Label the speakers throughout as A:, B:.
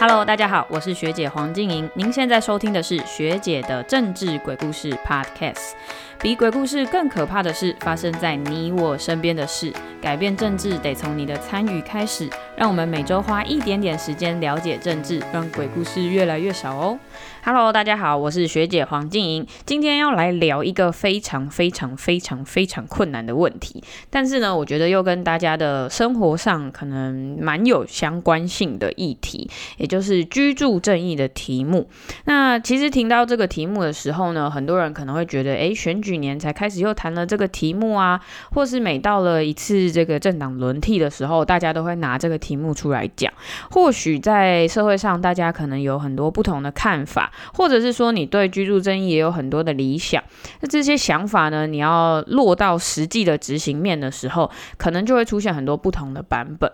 A: Hello，大家好，我是学姐黄静莹。您现在收听的是学姐的政治鬼故事 Podcast。比鬼故事更可怕的是发生在你我身边的事。改变政治得从你的参与开始。让我们每周花一点点时间了解政治，让鬼故事越来越少哦。Hello，大家好，我是学姐黄静莹。今天要来聊一个非常非常非常非常困难的问题，但是呢，我觉得又跟大家的生活上可能蛮有相关性的议题，也就是居住正义的题目。那其实听到这个题目的时候呢，很多人可能会觉得，诶，选举去年才开始又谈了这个题目啊，或是每到了一次这个政党轮替的时候，大家都会拿这个题目出来讲。或许在社会上，大家可能有很多不同的看法。或者是说你对居住争议也有很多的理想，那这些想法呢，你要落到实际的执行面的时候，可能就会出现很多不同的版本。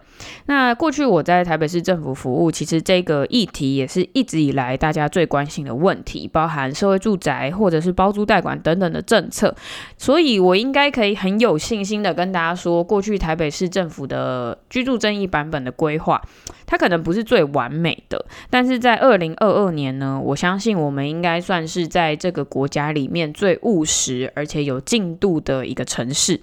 A: 那过去我在台北市政府服务，其实这个议题也是一直以来大家最关心的问题，包含社会住宅或者是包租代管等等的政策。所以我应该可以很有信心的跟大家说，过去台北市政府的居住正义版本的规划，它可能不是最完美的，但是在二零二二年呢，我相相信我们应该算是在这个国家里面最务实而且有进度的一个城市。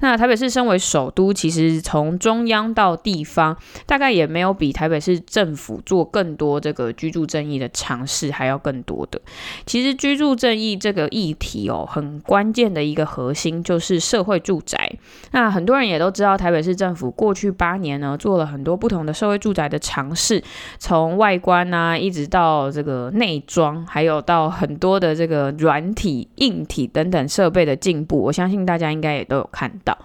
A: 那台北市身为首都，其实从中央到地方，大概也没有比台北市政府做更多这个居住正义的尝试还要更多的。其实居住正义这个议题哦，很关键的一个核心就是社会住宅。那很多人也都知道，台北市政府过去八年呢，做了很多不同的社会住宅的尝试，从外观啊，一直到这个内装，还有到很多的这个软体、硬体等等设备的进步，我相信大家应该也都有看到。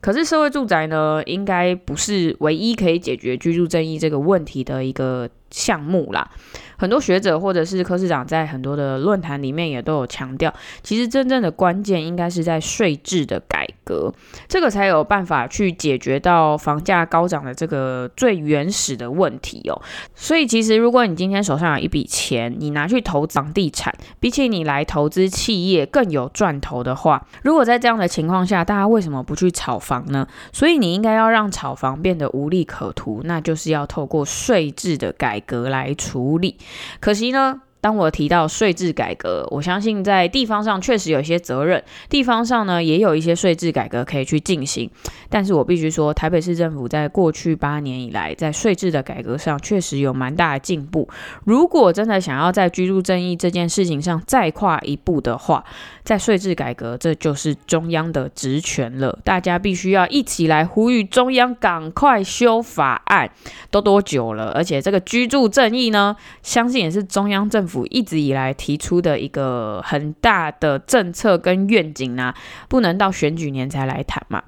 A: 可是社会住宅呢，应该不是唯一可以解决居住正义这个问题的一个项目啦。很多学者或者是科市长在很多的论坛里面也都有强调，其实真正的关键应该是在税制的改革，这个才有办法去解决到房价高涨的这个最原始的问题哦。所以其实如果你今天手上有一笔钱，你拿去投房地产，比起你来投资企业更有赚头的话，如果在这样的情况下，大家为什么不去炒房呢？所以你应该要让炒房变得无利可图，那就是要透过税制的改革来处理。可惜呢。当我提到税制改革，我相信在地方上确实有一些责任，地方上呢也有一些税制改革可以去进行。但是我必须说，台北市政府在过去八年以来，在税制的改革上确实有蛮大的进步。如果真的想要在居住正义这件事情上再跨一步的话，在税制改革，这就是中央的职权了。大家必须要一起来呼吁中央赶快修法案。都多久了？而且这个居住正义呢，相信也是中央政府。府一直以来提出的一个很大的政策跟愿景啊，不能到选举年才来谈嘛。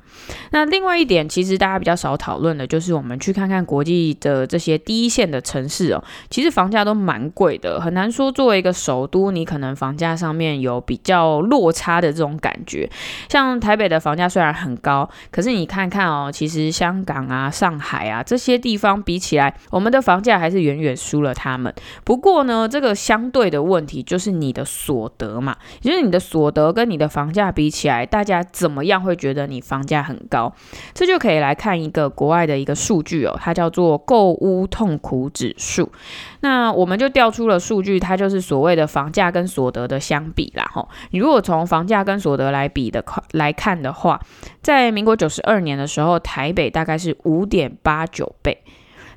A: 那另外一点，其实大家比较少讨论的，就是我们去看看国际的这些第一线的城市哦，其实房价都蛮贵的，很难说作为一个首都，你可能房价上面有比较落差的这种感觉。像台北的房价虽然很高，可是你看看哦，其实香港啊、上海啊这些地方比起来，我们的房价还是远远输了他们。不过呢，这个相相对的问题就是你的所得嘛，也就是你的所得跟你的房价比起来，大家怎么样会觉得你房价很高，这就可以来看一个国外的一个数据哦，它叫做购屋痛苦指数。那我们就调出了数据，它就是所谓的房价跟所得的相比啦。吼，你如果从房价跟所得来比的来看的话，在民国九十二年的时候，台北大概是五点八九倍。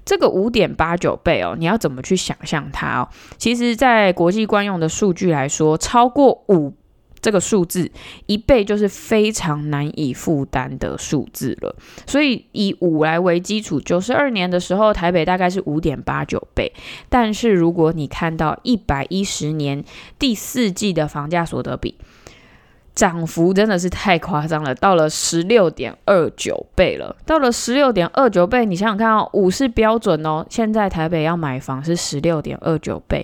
A: 这个五点八九倍哦，你要怎么去想象它哦？其实，在国际惯用的数据来说，超过五。这个数字一倍就是非常难以负担的数字了，所以以五来为基础，九十二年的时候，台北大概是五点八九倍。但是如果你看到一百一十年第四季的房价所得比，涨幅真的是太夸张了，到了十六点二九倍了。到了十六点二九倍，你想想看哦，五是标准哦。现在台北要买房是十六点二九倍，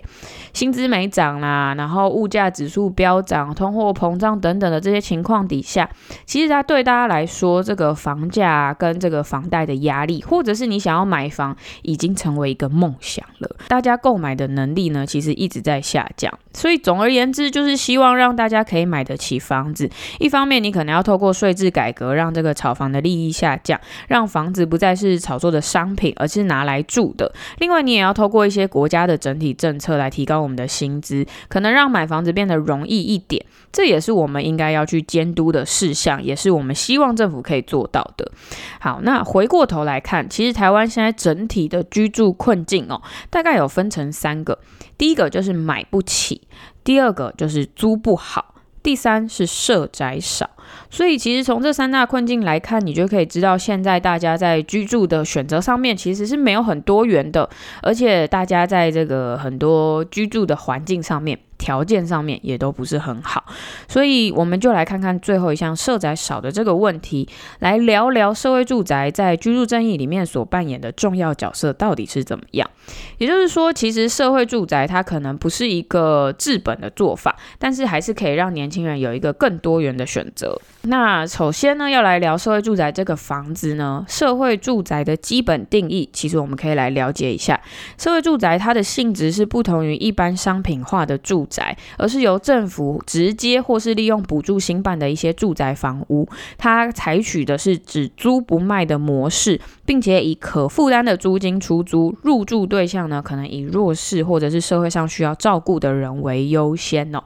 A: 薪资没涨啦，然后物价指数飙涨，通货膨胀等等的这些情况底下，其实它对大家来说，这个房价跟这个房贷的压力，或者是你想要买房，已经成为一个梦想了。大家购买的能力呢，其实一直在下降。所以总而言之，就是希望让大家可以买得起房。房子。一方面，你可能要透过税制改革，让这个炒房的利益下降，让房子不再是炒作的商品，而是拿来住的。另外，你也要透过一些国家的整体政策来提高我们的薪资，可能让买房子变得容易一点。这也是我们应该要去监督的事项，也是我们希望政府可以做到的。好，那回过头来看，其实台湾现在整体的居住困境哦，大概有分成三个。第一个就是买不起，第二个就是租不好，第三是社宅少。所以，其实从这三大困境来看，你就可以知道，现在大家在居住的选择上面其实是没有很多元的，而且大家在这个很多居住的环境上面。条件上面也都不是很好，所以我们就来看看最后一项社宅少的这个问题，来聊聊社会住宅在居住正义里面所扮演的重要角色到底是怎么样。也就是说，其实社会住宅它可能不是一个治本的做法，但是还是可以让年轻人有一个更多元的选择。那首先呢，要来聊社会住宅这个房子呢，社会住宅的基本定义，其实我们可以来了解一下。社会住宅它的性质是不同于一般商品化的住宅，而是由政府直接或是利用补助兴办的一些住宅房屋，它采取的是只租不卖的模式，并且以可负担的租金出租，入住对象呢，可能以弱势或者是社会上需要照顾的人为优先哦。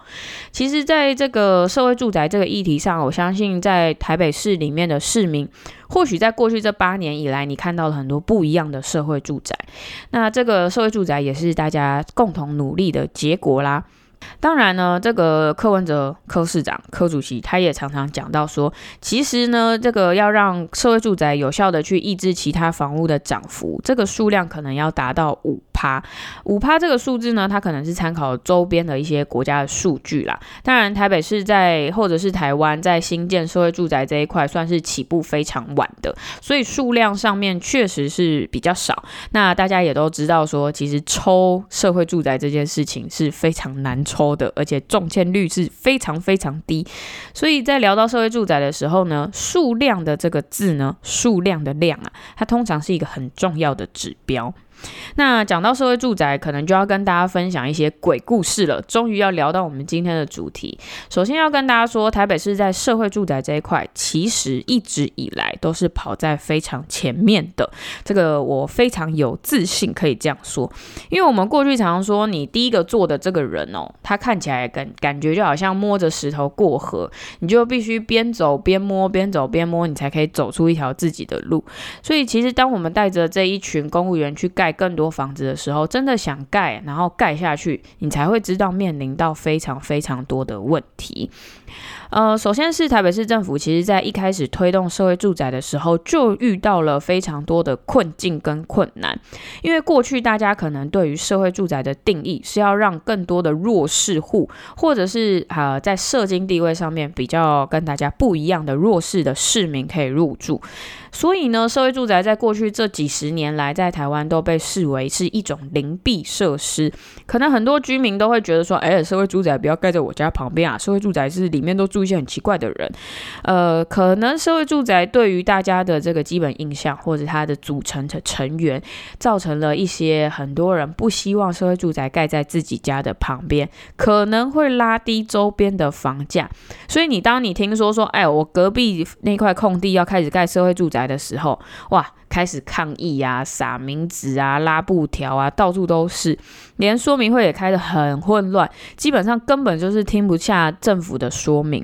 A: 其实，在这个社会住宅这个议题上，我相信。在台北市里面的市民，或许在过去这八年以来，你看到了很多不一样的社会住宅。那这个社会住宅也是大家共同努力的结果啦。当然呢，这个柯文哲柯市长柯主席他也常常讲到说，其实呢，这个要让社会住宅有效的去抑制其他房屋的涨幅，这个数量可能要达到五趴。五趴这个数字呢，它可能是参考周边的一些国家的数据啦。当然，台北市在或者是台湾在新建社会住宅这一块算是起步非常晚的，所以数量上面确实是比较少。那大家也都知道说，其实抽社会住宅这件事情是非常难抽的，而且中签率是非常非常低，所以在聊到社会住宅的时候呢，数量的这个字呢，数量的量啊，它通常是一个很重要的指标。那讲到社会住宅，可能就要跟大家分享一些鬼故事了。终于要聊到我们今天的主题。首先要跟大家说，台北市在社会住宅这一块，其实一直以来都是跑在非常前面的。这个我非常有自信可以这样说，因为我们过去常说，你第一个做的这个人哦，他看起来感感觉就好像摸着石头过河，你就必须边走边摸，边走边摸，你才可以走出一条自己的路。所以其实当我们带着这一群公务员去盖。更多房子的时候，真的想盖，然后盖下去，你才会知道面临到非常非常多的问题。呃，首先是台北市政府，其实在一开始推动社会住宅的时候，就遇到了非常多的困境跟困难。因为过去大家可能对于社会住宅的定义是要让更多的弱势户，或者是呃在社经地位上面比较跟大家不一样的弱势的市民可以入住。所以呢，社会住宅在过去这几十年来，在台湾都被视为是一种邻避设施。可能很多居民都会觉得说，哎，社会住宅不要盖在我家旁边啊，社会住宅是里面都住。住一些很奇怪的人，呃，可能社会住宅对于大家的这个基本印象，或者它的组成的成员，造成了一些很多人不希望社会住宅盖在自己家的旁边，可能会拉低周边的房价。所以你当你听说说，哎，我隔壁那块空地要开始盖社会住宅的时候，哇，开始抗议啊，撒名纸啊，拉布条啊，到处都是，连说明会也开得很混乱，基本上根本就是听不下政府的说明。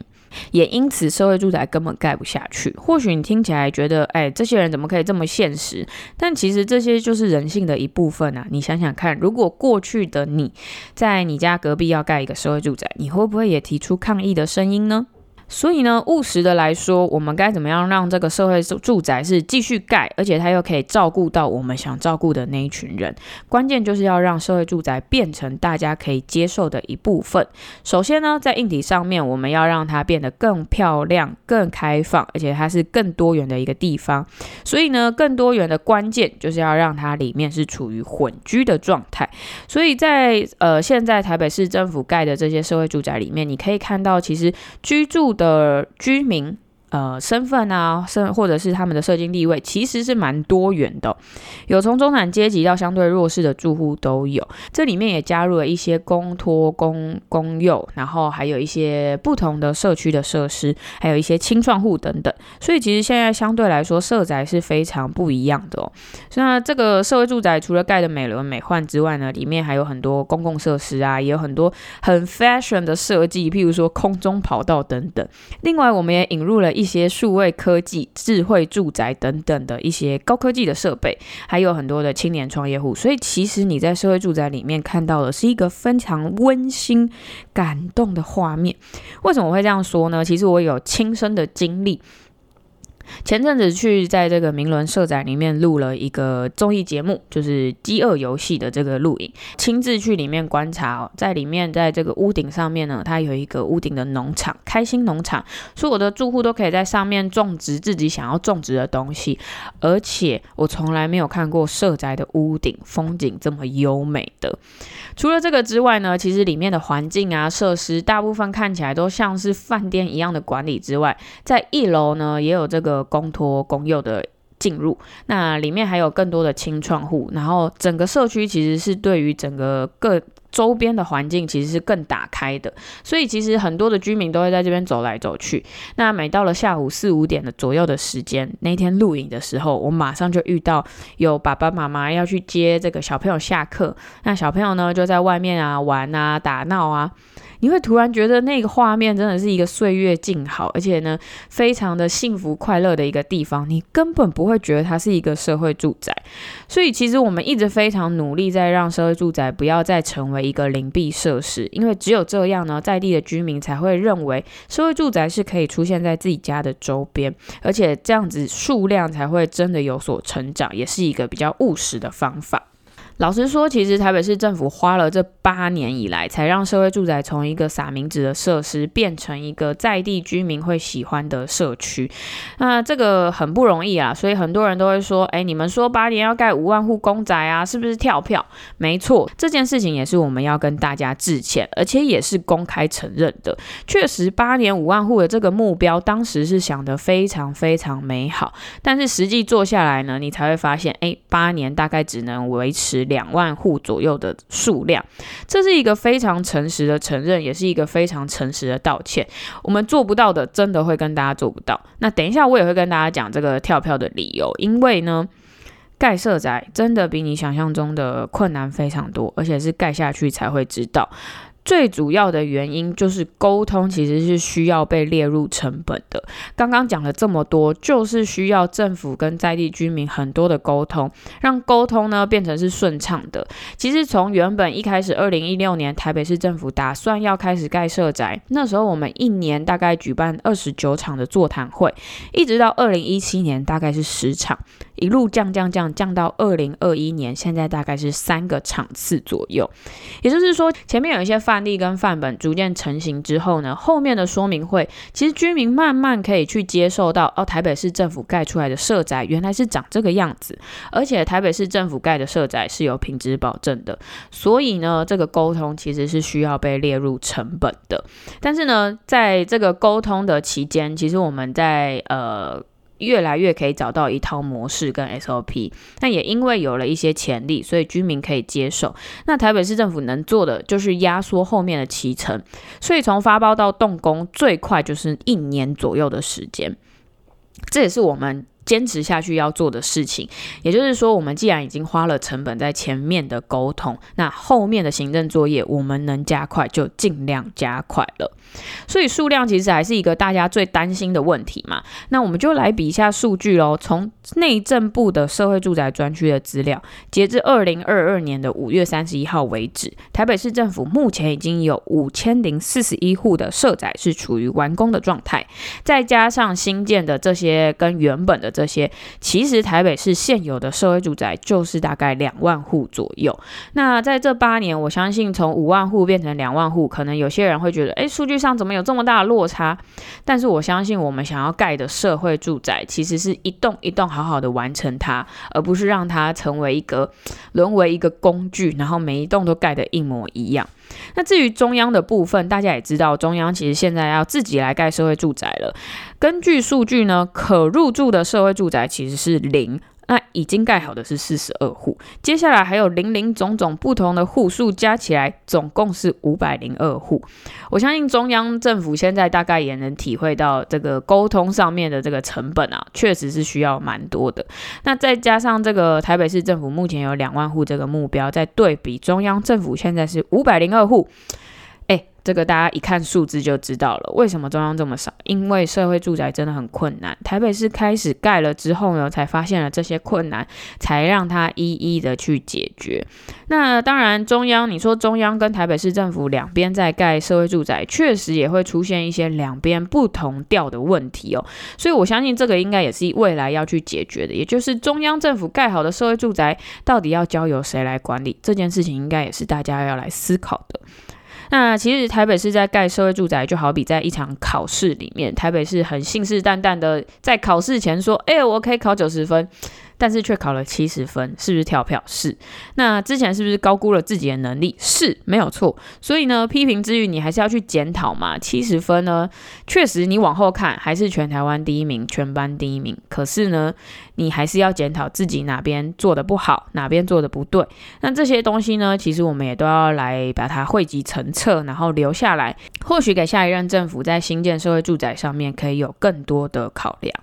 A: 也因此，社会住宅根本盖不下去。或许你听起来觉得，哎，这些人怎么可以这么现实？但其实这些就是人性的一部分啊！你想想看，如果过去的你在你家隔壁要盖一个社会住宅，你会不会也提出抗议的声音呢？所以呢，务实的来说，我们该怎么样让这个社会住宅是继续盖，而且它又可以照顾到我们想照顾的那一群人？关键就是要让社会住宅变成大家可以接受的一部分。首先呢，在硬体上面，我们要让它变得更漂亮、更开放，而且它是更多元的一个地方。所以呢，更多元的关键就是要让它里面是处于混居的状态。所以在呃，现在台北市政府盖的这些社会住宅里面，你可以看到，其实居住的。的居民，呃身份啊，身或者是他们的社经地位，其实是蛮多元的，有从中产阶级到相对弱势的住户都有。这里面也加入了一些公托、公公幼，然后还有一些不同的社区的设施，还有一些青创户等等。所以其实现在相对来说，社宅是非常不一样的哦。那这个社会住宅除了盖得美轮美奂之外呢，里面还有很多公共设施啊，也有很多很 fashion 的设计，譬如说空中跑道等等。另外，我们也引入了一一些数位科技、智慧住宅等等的一些高科技的设备，还有很多的青年创业户。所以，其实你在社会住宅里面看到的是一个非常温馨、感动的画面。为什么我会这样说呢？其实我有亲身的经历。前阵子去在这个明伦社宅里面录了一个综艺节目，就是《饥饿游戏》的这个录影，亲自去里面观察哦，在里面在这个屋顶上面呢，它有一个屋顶的农场，开心农场，所有的住户都可以在上面种植自己想要种植的东西，而且我从来没有看过社宅的屋顶风景这么优美的。除了这个之外呢，其实里面的环境啊、设施大部分看起来都像是饭店一样的管理之外，在一楼呢也有这个公托公幼的进入，那里面还有更多的青创户，然后整个社区其实是对于整个各。周边的环境其实是更打开的，所以其实很多的居民都会在这边走来走去。那每到了下午四五点的左右的时间，那天录影的时候，我马上就遇到有爸爸妈妈要去接这个小朋友下课，那小朋友呢就在外面啊玩啊打闹啊。你会突然觉得那个画面真的是一个岁月静好，而且呢，非常的幸福快乐的一个地方。你根本不会觉得它是一个社会住宅。所以其实我们一直非常努力在让社会住宅不要再成为一个邻避设施，因为只有这样呢，在地的居民才会认为社会住宅是可以出现在自己家的周边，而且这样子数量才会真的有所成长，也是一个比较务实的方法。老实说，其实台北市政府花了这八年以来，才让社会住宅从一个撒名字的设施，变成一个在地居民会喜欢的社区。那这个很不容易啊，所以很多人都会说：“哎，你们说八年要盖五万户公宅啊，是不是跳票？”没错，这件事情也是我们要跟大家致歉，而且也是公开承认的。确实，八年五万户的这个目标，当时是想得非常非常美好，但是实际做下来呢，你才会发现，哎，八年大概只能维持两万户左右的数量，这是一个非常诚实的承认，也是一个非常诚实的道歉。我们做不到的，真的会跟大家做不到。那等一下我也会跟大家讲这个跳票的理由，因为呢，盖社宅真的比你想象中的困难非常多，而且是盖下去才会知道。最主要的原因就是沟通其实是需要被列入成本的。刚刚讲了这么多，就是需要政府跟在地居民很多的沟通，让沟通呢变成是顺畅的。其实从原本一开始，二零一六年台北市政府打算要开始盖社宅，那时候我们一年大概举办二十九场的座谈会，一直到二零一七年大概是十场。一路降降降降到二零二一年，现在大概是三个场次左右。也就是说，前面有一些范例跟范本逐渐成型之后呢，后面的说明会，其实居民慢慢可以去接受到，哦，台北市政府盖出来的社宅原来是长这个样子，而且台北市政府盖的社宅是有品质保证的。所以呢，这个沟通其实是需要被列入成本的。但是呢，在这个沟通的期间，其实我们在呃。越来越可以找到一套模式跟 SOP，那也因为有了一些潜力，所以居民可以接受。那台北市政府能做的就是压缩后面的期程，所以从发包到动工最快就是一年左右的时间，这也是我们。坚持下去要做的事情，也就是说，我们既然已经花了成本在前面的沟通，那后面的行政作业我们能加快就尽量加快了。所以数量其实还是一个大家最担心的问题嘛。那我们就来比一下数据喽。从内政部的社会住宅专区的资料，截至二零二二年的五月三十一号为止，台北市政府目前已经有五千零四十一户的社宅是处于完工的状态，再加上新建的这些跟原本的。这些其实台北市现有的社会住宅就是大概两万户左右。那在这八年，我相信从五万户变成两万户，可能有些人会觉得，诶，数据上怎么有这么大的落差？但是我相信，我们想要盖的社会住宅，其实是一栋一栋好好的完成它，而不是让它成为一个沦为一个工具，然后每一栋都盖得一模一样。那至于中央的部分，大家也知道，中央其实现在要自己来盖社会住宅了。根据数据呢，可入住的社会住宅其实是零。那已经盖好的是四十二户，接下来还有零零总总不同的户数加起来，总共是五百零二户。我相信中央政府现在大概也能体会到这个沟通上面的这个成本啊，确实是需要蛮多的。那再加上这个台北市政府目前有两万户这个目标，再对比中央政府现在是五百零二户。这个大家一看数字就知道了，为什么中央这么少？因为社会住宅真的很困难。台北市开始盖了之后呢，才发现了这些困难，才让它一一的去解决。那当然，中央你说中央跟台北市政府两边在盖社会住宅，确实也会出现一些两边不同调的问题哦。所以我相信这个应该也是未来要去解决的，也就是中央政府盖好的社会住宅，到底要交由谁来管理？这件事情应该也是大家要来思考的。那其实台北市在盖社会住宅，就好比在一场考试里面，台北市很信誓旦旦的在考试前说：“哎，我可以考九十分。”但是却考了七十分，是不是跳票？是。那之前是不是高估了自己的能力？是，没有错。所以呢，批评之余，你还是要去检讨嘛。七十分呢，确实你往后看还是全台湾第一名，全班第一名。可是呢，你还是要检讨自己哪边做的不好，哪边做的不对。那这些东西呢，其实我们也都要来把它汇集成册，然后留下来，或许给下一任政府在新建社会住宅上面可以有更多的考量。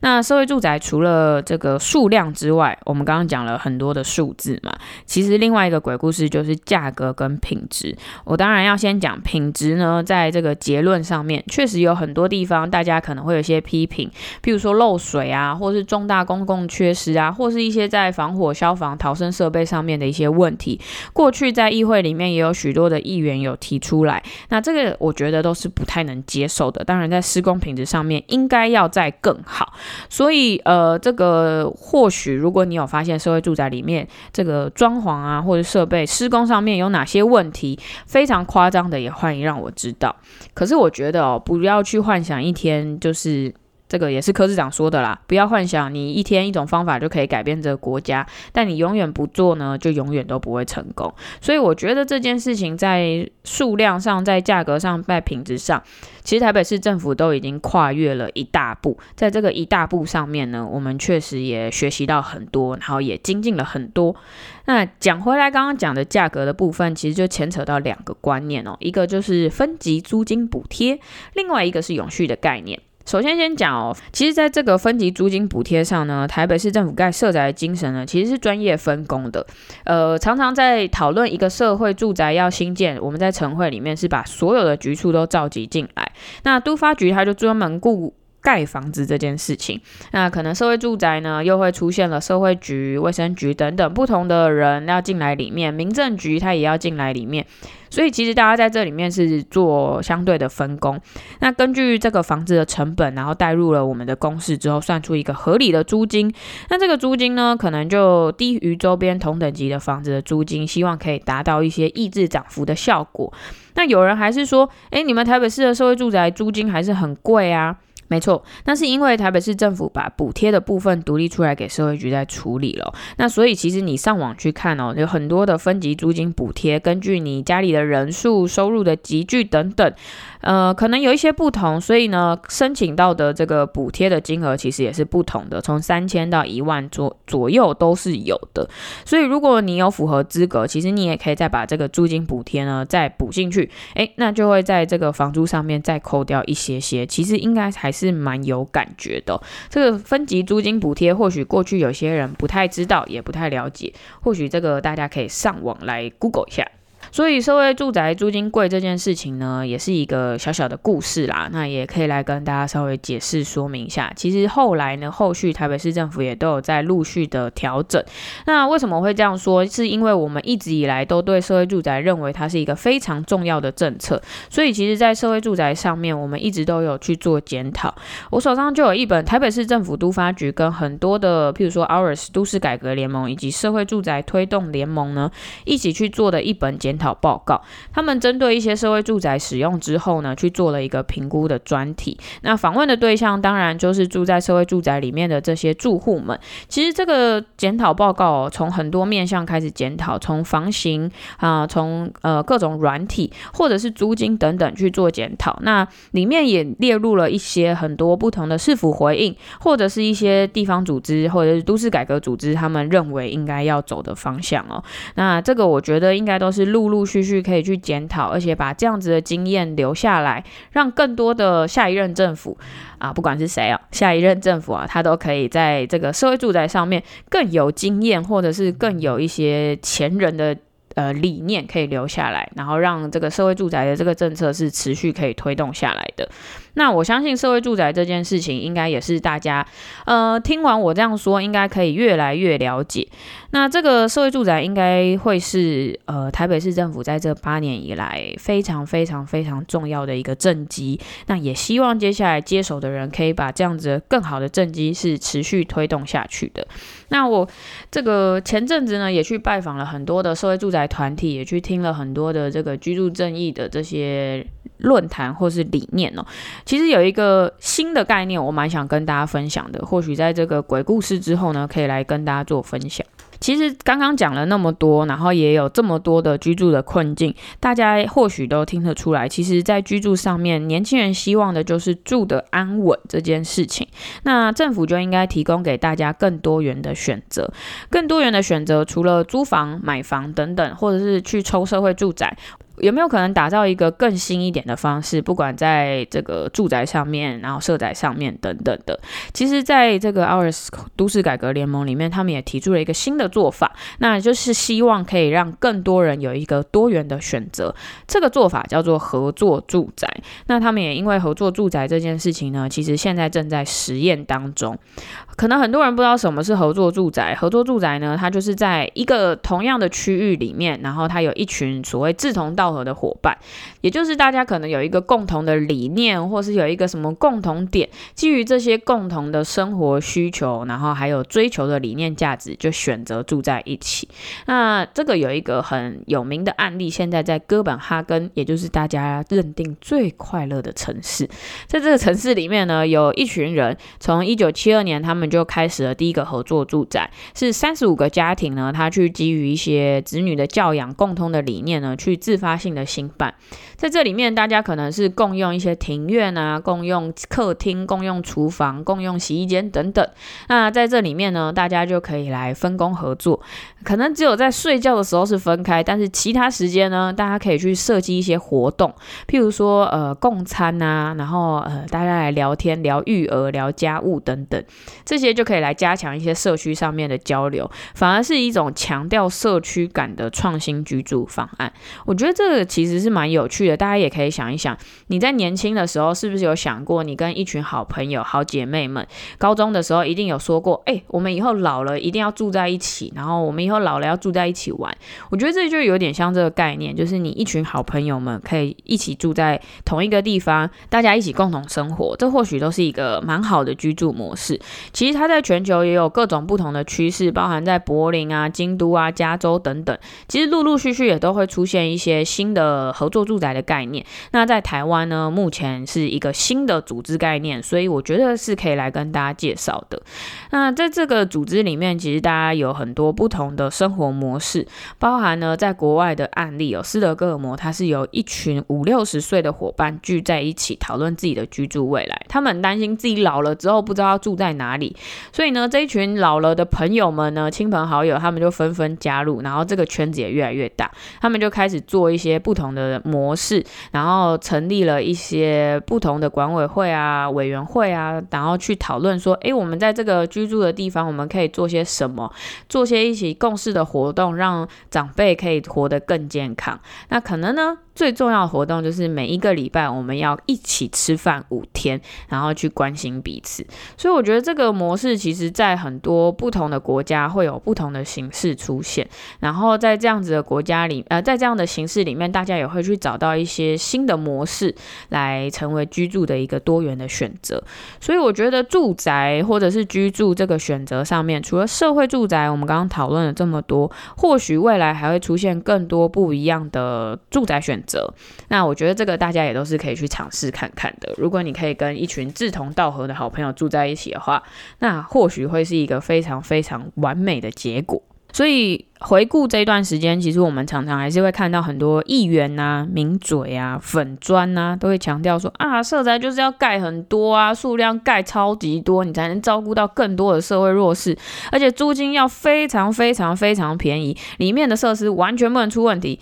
A: 那社会住宅除了这个数量之外，我们刚刚讲了很多的数字嘛，其实另外一个鬼故事就是价格跟品质。我当然要先讲品质呢，在这个结论上面，确实有很多地方大家可能会有些批评，譬如说漏水啊，或是重大公共缺失啊，或是一些在防火、消防、逃生设备上面的一些问题。过去在议会里面也有许多的议员有提出来，那这个我觉得都是不太能接受的。当然，在施工品质上面应该要再更好。所以，呃，这个或许如果你有发现社会住宅里面这个装潢啊，或者设备施工上面有哪些问题，非常夸张的，也欢迎让我知道。可是我觉得哦，不要去幻想一天就是。这个也是柯市长说的啦，不要幻想你一天一种方法就可以改变这个国家，但你永远不做呢，就永远都不会成功。所以我觉得这件事情在数量上、在价格上、在品质上，其实台北市政府都已经跨越了一大步。在这个一大步上面呢，我们确实也学习到很多，然后也精进了很多。那讲回来，刚刚讲的价格的部分，其实就牵扯到两个观念哦，一个就是分级租金补贴，另外一个是永续的概念。首先，先讲哦，其实在这个分级租金补贴上呢，台北市政府盖社宅的精神呢，其实是专业分工的。呃，常常在讨论一个社会住宅要新建，我们在晨会里面是把所有的局处都召集进来。那都发局他就专门顾盖房子这件事情。那可能社会住宅呢，又会出现了社会局、卫生局等等不同的人要进来里面，民政局他也要进来里面。所以其实大家在这里面是做相对的分工，那根据这个房子的成本，然后带入了我们的公式之后，算出一个合理的租金。那这个租金呢，可能就低于周边同等级的房子的租金，希望可以达到一些抑制涨幅的效果。那有人还是说，诶，你们台北市的社会住宅租金还是很贵啊？没错，那是因为台北市政府把补贴的部分独立出来给社会局在处理了。那所以其实你上网去看哦，有很多的分级租金补贴，根据你家里的人数、收入的集聚等等。呃，可能有一些不同，所以呢，申请到的这个补贴的金额其实也是不同的，从三千到一万左左右都是有的。所以如果你有符合资格，其实你也可以再把这个租金补贴呢再补进去，诶，那就会在这个房租上面再扣掉一些些。其实应该还是蛮有感觉的。这个分级租金补贴，或许过去有些人不太知道，也不太了解，或许这个大家可以上网来 Google 一下。所以社会住宅租金贵这件事情呢，也是一个小小的故事啦。那也可以来跟大家稍微解释说明一下。其实后来呢，后续台北市政府也都有在陆续的调整。那为什么会这样说？是因为我们一直以来都对社会住宅认为它是一个非常重要的政策。所以其实，在社会住宅上面，我们一直都有去做检讨。我手上就有一本台北市政府都发局跟很多的，譬如说 OURS 都市改革联盟以及社会住宅推动联盟呢，一起去做的一本检。讨讨报告。他们针对一些社会住宅使用之后呢，去做了一个评估的专题。那访问的对象当然就是住在社会住宅里面的这些住户们。其实这个检讨报告哦，从很多面向开始检讨，从房型啊，从呃各种软体或者是租金等等去做检讨。那里面也列入了一些很多不同的市府回应，或者是一些地方组织或者是都市改革组织他们认为应该要走的方向哦。那这个我觉得应该都是陆陆续续可以去检讨，而且把这样子的经验留下来，让更多的下一任政府啊，不管是谁啊，下一任政府啊，他都可以在这个社会住宅上面更有经验，或者是更有一些前人的。呃，理念可以留下来，然后让这个社会住宅的这个政策是持续可以推动下来的。那我相信社会住宅这件事情，应该也是大家呃听完我这样说，应该可以越来越了解。那这个社会住宅应该会是呃台北市政府在这八年以来非常非常非常重要的一个政绩。那也希望接下来接手的人可以把这样子更好的政绩是持续推动下去的。那我这个前阵子呢，也去拜访了很多的社会住宅团体，也去听了很多的这个居住正义的这些论坛或是理念哦。其实有一个新的概念，我蛮想跟大家分享的。或许在这个鬼故事之后呢，可以来跟大家做分享。其实刚刚讲了那么多，然后也有这么多的居住的困境，大家或许都听得出来。其实，在居住上面，年轻人希望的就是住得安稳这件事情。那政府就应该提供给大家更多元的选择，更多元的选择，除了租房、买房等等，或者是去抽社会住宅。有没有可能打造一个更新一点的方式？不管在这个住宅上面，然后社宅上面等等的，其实，在这个 OURS 都市改革联盟里面，他们也提出了一个新的做法，那就是希望可以让更多人有一个多元的选择。这个做法叫做合作住宅。那他们也因为合作住宅这件事情呢，其实现在正在实验当中。可能很多人不知道什么是合作住宅。合作住宅呢，它就是在一个同样的区域里面，然后它有一群所谓志同道合的伙伴，也就是大家可能有一个共同的理念，或是有一个什么共同点，基于这些共同的生活需求，然后还有追求的理念价值，就选择住在一起。那这个有一个很有名的案例，现在在哥本哈根，也就是大家认定最快乐的城市，在这个城市里面呢，有一群人，从一九七二年他们。就开始了第一个合作住宅，是三十五个家庭呢，他去基于一些子女的教养共通的理念呢，去自发性的兴办。在这里面，大家可能是共用一些庭院啊，共用客厅，共用厨房，共用洗衣间等等。那在这里面呢，大家就可以来分工合作。可能只有在睡觉的时候是分开，但是其他时间呢，大家可以去设计一些活动，譬如说呃共餐啊，然后呃大家来聊天、聊育儿、聊家务等等，这这些就可以来加强一些社区上面的交流，反而是一种强调社区感的创新居住方案。我觉得这个其实是蛮有趣的。大家也可以想一想，你在年轻的时候是不是有想过，你跟一群好朋友、好姐妹们，高中的时候一定有说过，哎，我们以后老了一定要住在一起，然后我们以后老了要住在一起玩。我觉得这就有点像这个概念，就是你一群好朋友们可以一起住在同一个地方，大家一起共同生活，这或许都是一个蛮好的居住模式。其实其实它在全球也有各种不同的趋势，包含在柏林啊、京都啊、加州等等，其实陆陆续续也都会出现一些新的合作住宅的概念，那在台湾呢，目前是一个新的组织概念，所以我觉得是可以来跟大家介绍的。那在这个组织里面，其实大家有很多不同的生活模式，包含呢，在国外的案例有、哦、斯德哥尔摩，它是由一群五六十岁的伙伴聚在一起讨论自己的居住未来。他们担心自己老了之后不知道要住在哪里，所以呢，这一群老了的朋友们呢，亲朋好友他们就纷纷加入，然后这个圈子也越来越大，他们就开始做一些不同的模式。然后成立了一些不同的管委会啊、委员会啊，然后去讨论说，诶，我们在这个居住的地方，我们可以做些什么，做些一起共事的活动，让长辈可以活得更健康。那可能呢？最重要的活动就是每一个礼拜我们要一起吃饭五天，然后去关心彼此。所以我觉得这个模式其实在很多不同的国家会有不同的形式出现，然后在这样子的国家里，呃，在这样的形式里面，大家也会去找到一些新的模式来成为居住的一个多元的选择。所以我觉得住宅或者是居住这个选择上面，除了社会住宅，我们刚刚讨论了这么多，或许未来还会出现更多不一样的住宅选择。那我觉得这个大家也都是可以去尝试看看的。如果你可以跟一群志同道合的好朋友住在一起的话，那或许会是一个非常非常完美的结果。所以。回顾这一段时间，其实我们常常还是会看到很多议员、啊、名嘴啊、粉砖呐，都会强调说啊，社宅就是要盖很多啊，数量盖超级多，你才能照顾到更多的社会弱势，而且租金要非常非常非常便宜，里面的设施完全不能出问题。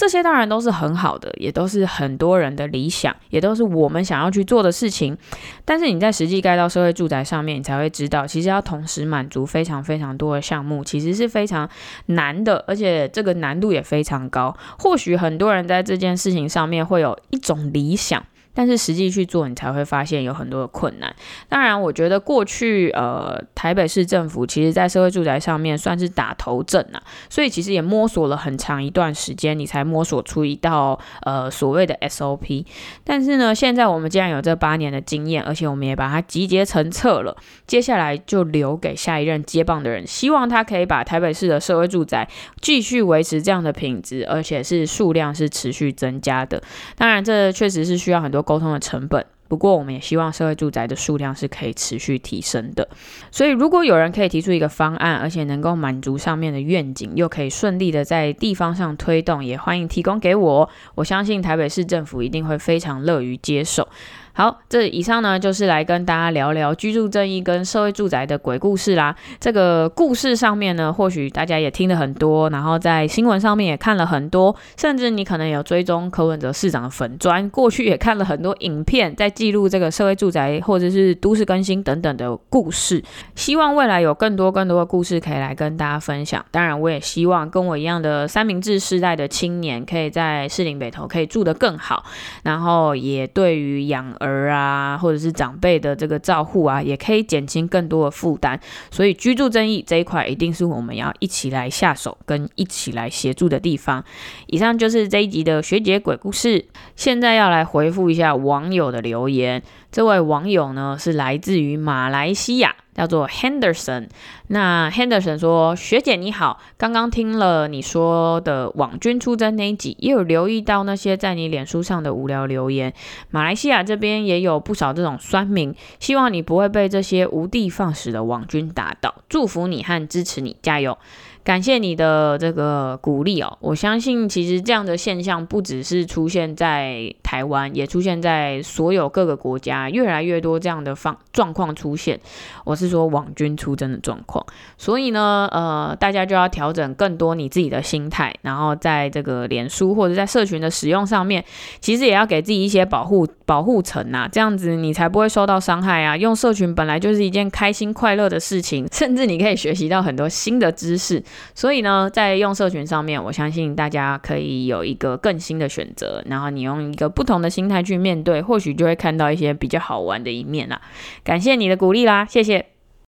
A: 这些当然都是很好的，也都是很多人的理想，也都是我们想要去做的事情。但是你在实际盖到社会住宅上面，你才会知道，其实要同时满足非常非常多的项目，其实是非常难。的，而且这个难度也非常高。或许很多人在这件事情上面会有一种理想。但是实际去做，你才会发现有很多的困难。当然，我觉得过去呃台北市政府其实在社会住宅上面算是打头阵啊，所以其实也摸索了很长一段时间，你才摸索出一道呃所谓的 SOP。但是呢，现在我们既然有这八年的经验，而且我们也把它集结成册了，接下来就留给下一任接棒的人，希望他可以把台北市的社会住宅继续维持这样的品质，而且是数量是持续增加的。当然，这确实是需要很多。沟通的成本，不过我们也希望社会住宅的数量是可以持续提升的。所以，如果有人可以提出一个方案，而且能够满足上面的愿景，又可以顺利的在地方上推动，也欢迎提供给我。我相信台北市政府一定会非常乐于接受。好，这以上呢就是来跟大家聊聊居住正义跟社会住宅的鬼故事啦。这个故事上面呢，或许大家也听了很多，然后在新闻上面也看了很多，甚至你可能有追踪柯文哲市长的粉砖，过去也看了很多影片，在记录这个社会住宅或者是都市更新等等的故事。希望未来有更多更多的故事可以来跟大家分享。当然，我也希望跟我一样的三明治世代的青年，可以在士林北投可以住得更好，然后也对于养儿儿啊，或者是长辈的这个照护啊，也可以减轻更多的负担。所以居住争议这一块，一定是我们要一起来下手，跟一起来协助的地方。以上就是这一集的学姐鬼故事。现在要来回复一下网友的留言。这位网友呢，是来自于马来西亚。叫做 Henderson，那 Henderson 说：“学姐你好，刚刚听了你说的网军出征那一集，也有留意到那些在你脸书上的无聊留言。马来西亚这边也有不少这种酸民，希望你不会被这些无的放矢的网军打倒，祝福你和支持你，加油。”感谢你的这个鼓励哦，我相信其实这样的现象不只是出现在台湾，也出现在所有各个国家，越来越多这样的方状况出现。我是说网军出征的状况，所以呢，呃，大家就要调整更多你自己的心态，然后在这个脸书或者在社群的使用上面，其实也要给自己一些保护保护层呐，这样子你才不会受到伤害啊。用社群本来就是一件开心快乐的事情，甚至你可以学习到很多新的知识。所以呢，在用社群上面，我相信大家可以有一个更新的选择，然后你用一个不同的心态去面对，或许就会看到一些比较好玩的一面啦。感谢你的鼓励啦，谢谢。